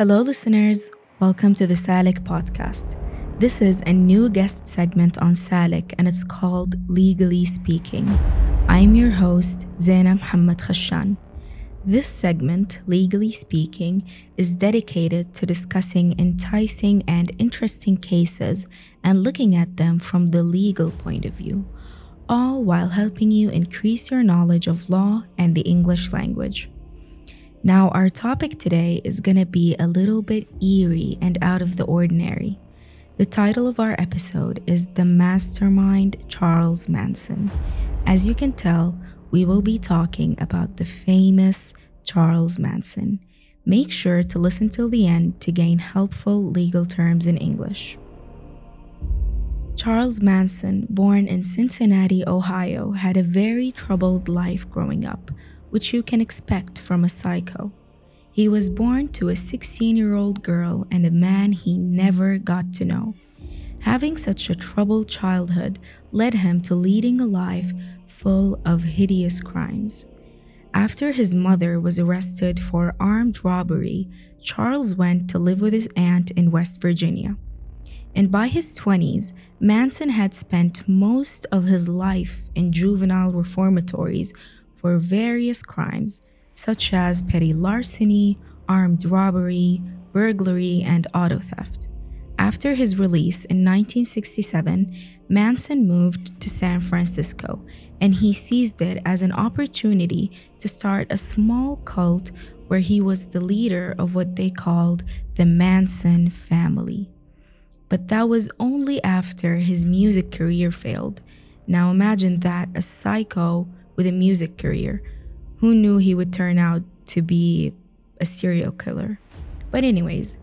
Hello, listeners. Welcome to the Salik podcast. This is a new guest segment on Salik and it's called Legally Speaking. I'm your host, Zaina Muhammad Khashan. This segment, Legally Speaking, is dedicated to discussing enticing and interesting cases and looking at them from the legal point of view, all while helping you increase your knowledge of law and the English language. Now, our topic today is going to be a little bit eerie and out of the ordinary. The title of our episode is The Mastermind Charles Manson. As you can tell, we will be talking about the famous Charles Manson. Make sure to listen till the end to gain helpful legal terms in English. Charles Manson, born in Cincinnati, Ohio, had a very troubled life growing up, which you can expect from a psycho. He was born to a 16 year old girl and a man he never got to know. Having such a troubled childhood led him to leading a life full of hideous crimes. After his mother was arrested for armed robbery, Charles went to live with his aunt in West Virginia. And by his 20s, Manson had spent most of his life in juvenile reformatories for various crimes, such as petty larceny, armed robbery, burglary, and auto theft. After his release in 1967, Manson moved to San Francisco and he seized it as an opportunity to start a small cult where he was the leader of what they called the Manson family. But that was only after his music career failed. Now imagine that a psycho with a music career. Who knew he would turn out to be a serial killer? But, anyways,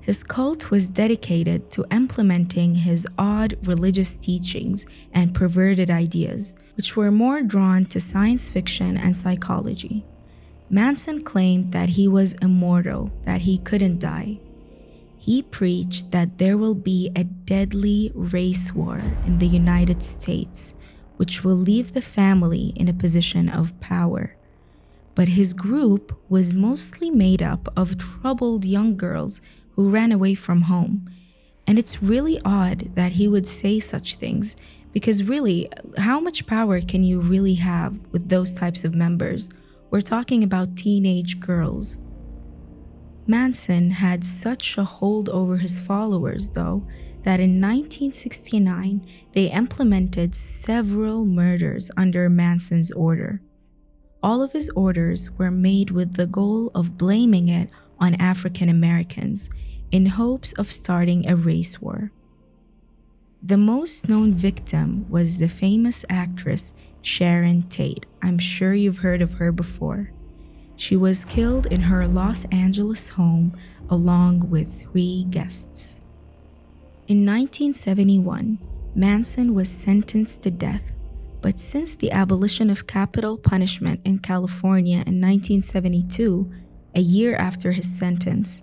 his cult was dedicated to implementing his odd religious teachings and perverted ideas, which were more drawn to science fiction and psychology. Manson claimed that he was immortal, that he couldn't die. He preached that there will be a deadly race war in the United States, which will leave the family in a position of power. But his group was mostly made up of troubled young girls who ran away from home. And it's really odd that he would say such things because, really, how much power can you really have with those types of members? We're talking about teenage girls. Manson had such a hold over his followers, though, that in 1969 they implemented several murders under Manson's order. All of his orders were made with the goal of blaming it on African Americans in hopes of starting a race war. The most known victim was the famous actress Sharon Tate. I'm sure you've heard of her before. She was killed in her Los Angeles home along with three guests. In 1971, Manson was sentenced to death, but since the abolition of capital punishment in California in 1972, a year after his sentence,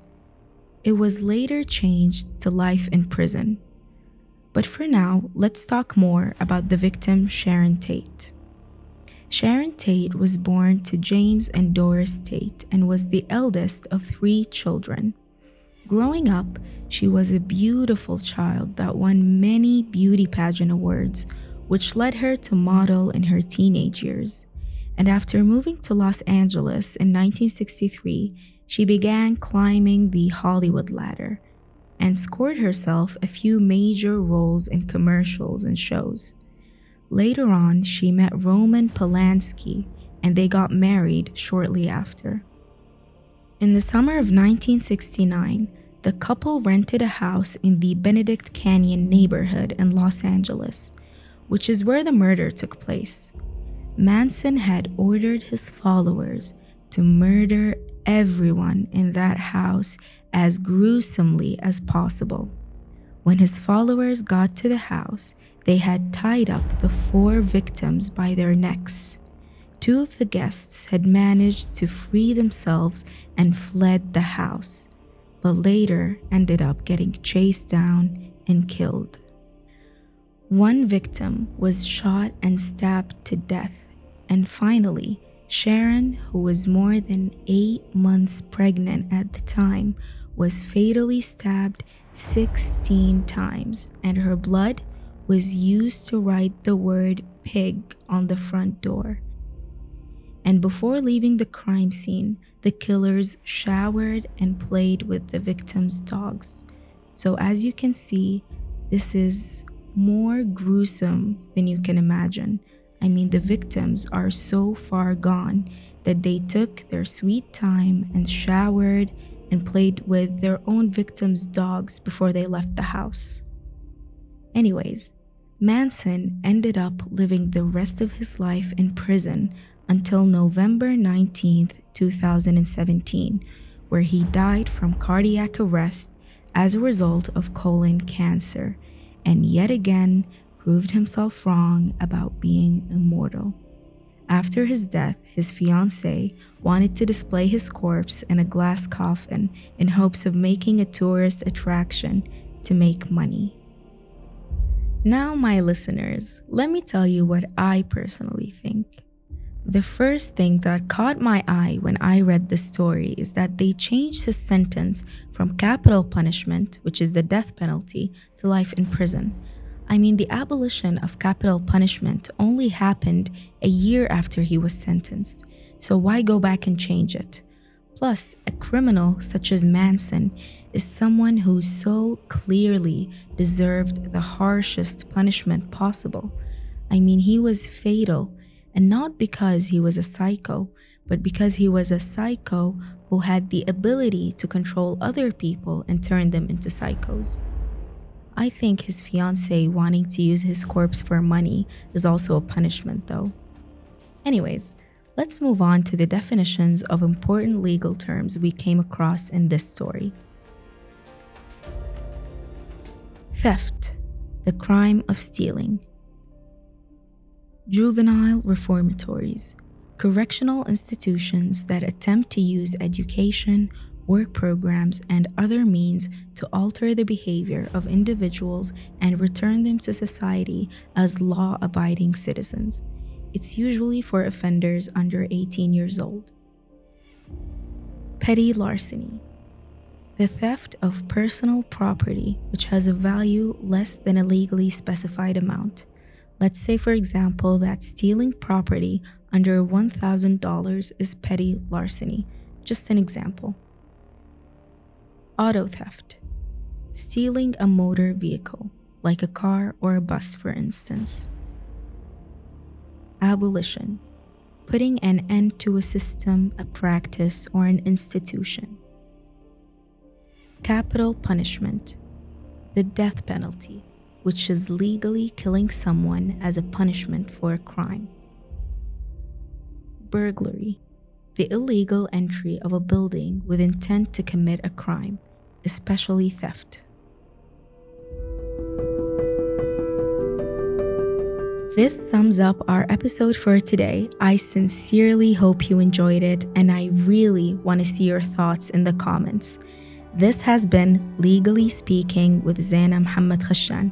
it was later changed to life in prison. But for now, let's talk more about the victim, Sharon Tate. Sharon Tate was born to James and Doris Tate and was the eldest of three children. Growing up, she was a beautiful child that won many beauty pageant awards, which led her to model in her teenage years. And after moving to Los Angeles in 1963, she began climbing the Hollywood ladder and scored herself a few major roles in commercials and shows. Later on, she met Roman Polanski and they got married shortly after. In the summer of 1969, the couple rented a house in the Benedict Canyon neighborhood in Los Angeles, which is where the murder took place. Manson had ordered his followers to murder everyone in that house as gruesomely as possible. When his followers got to the house, they had tied up the four victims by their necks. Two of the guests had managed to free themselves and fled the house, but later ended up getting chased down and killed. One victim was shot and stabbed to death, and finally, Sharon, who was more than eight months pregnant at the time, was fatally stabbed 16 times, and her blood was used to write the word pig on the front door. And before leaving the crime scene, the killers showered and played with the victim's dogs. So, as you can see, this is more gruesome than you can imagine. I mean, the victims are so far gone that they took their sweet time and showered and played with their own victims' dogs before they left the house. Anyways, Manson ended up living the rest of his life in prison until November 19, 2017, where he died from cardiac arrest as a result of colon cancer, and yet again proved himself wrong about being immortal. After his death, his fiancée wanted to display his corpse in a glass coffin in hopes of making a tourist attraction to make money. Now, my listeners, let me tell you what I personally think. The first thing that caught my eye when I read the story is that they changed his sentence from capital punishment, which is the death penalty, to life in prison. I mean, the abolition of capital punishment only happened a year after he was sentenced, so why go back and change it? Plus, a criminal such as Manson is someone who so clearly deserved the harshest punishment possible. I mean, he was fatal, and not because he was a psycho, but because he was a psycho who had the ability to control other people and turn them into psychos. I think his fiancee wanting to use his corpse for money is also a punishment, though. Anyways, let's move on to the definitions of important legal terms we came across in this story. Theft, the crime of stealing. Juvenile reformatories, correctional institutions that attempt to use education work programs, and other means to alter the behavior of individuals and return them to society as law abiding citizens. It's usually for offenders under 18 years old. Petty larceny. The theft of personal property which has a value less than a legally specified amount. Let's say, for example, that stealing property under $1,000 is petty larceny. Just an example. Auto theft. Stealing a motor vehicle, like a car or a bus, for instance. Abolition. Putting an end to a system, a practice, or an institution. Capital punishment. The death penalty, which is legally killing someone as a punishment for a crime. Burglary. The illegal entry of a building with intent to commit a crime especially theft. This sums up our episode for today. I sincerely hope you enjoyed it, and I really want to see your thoughts in the comments. This has been Legally Speaking with Zaina Muhammad Khashan.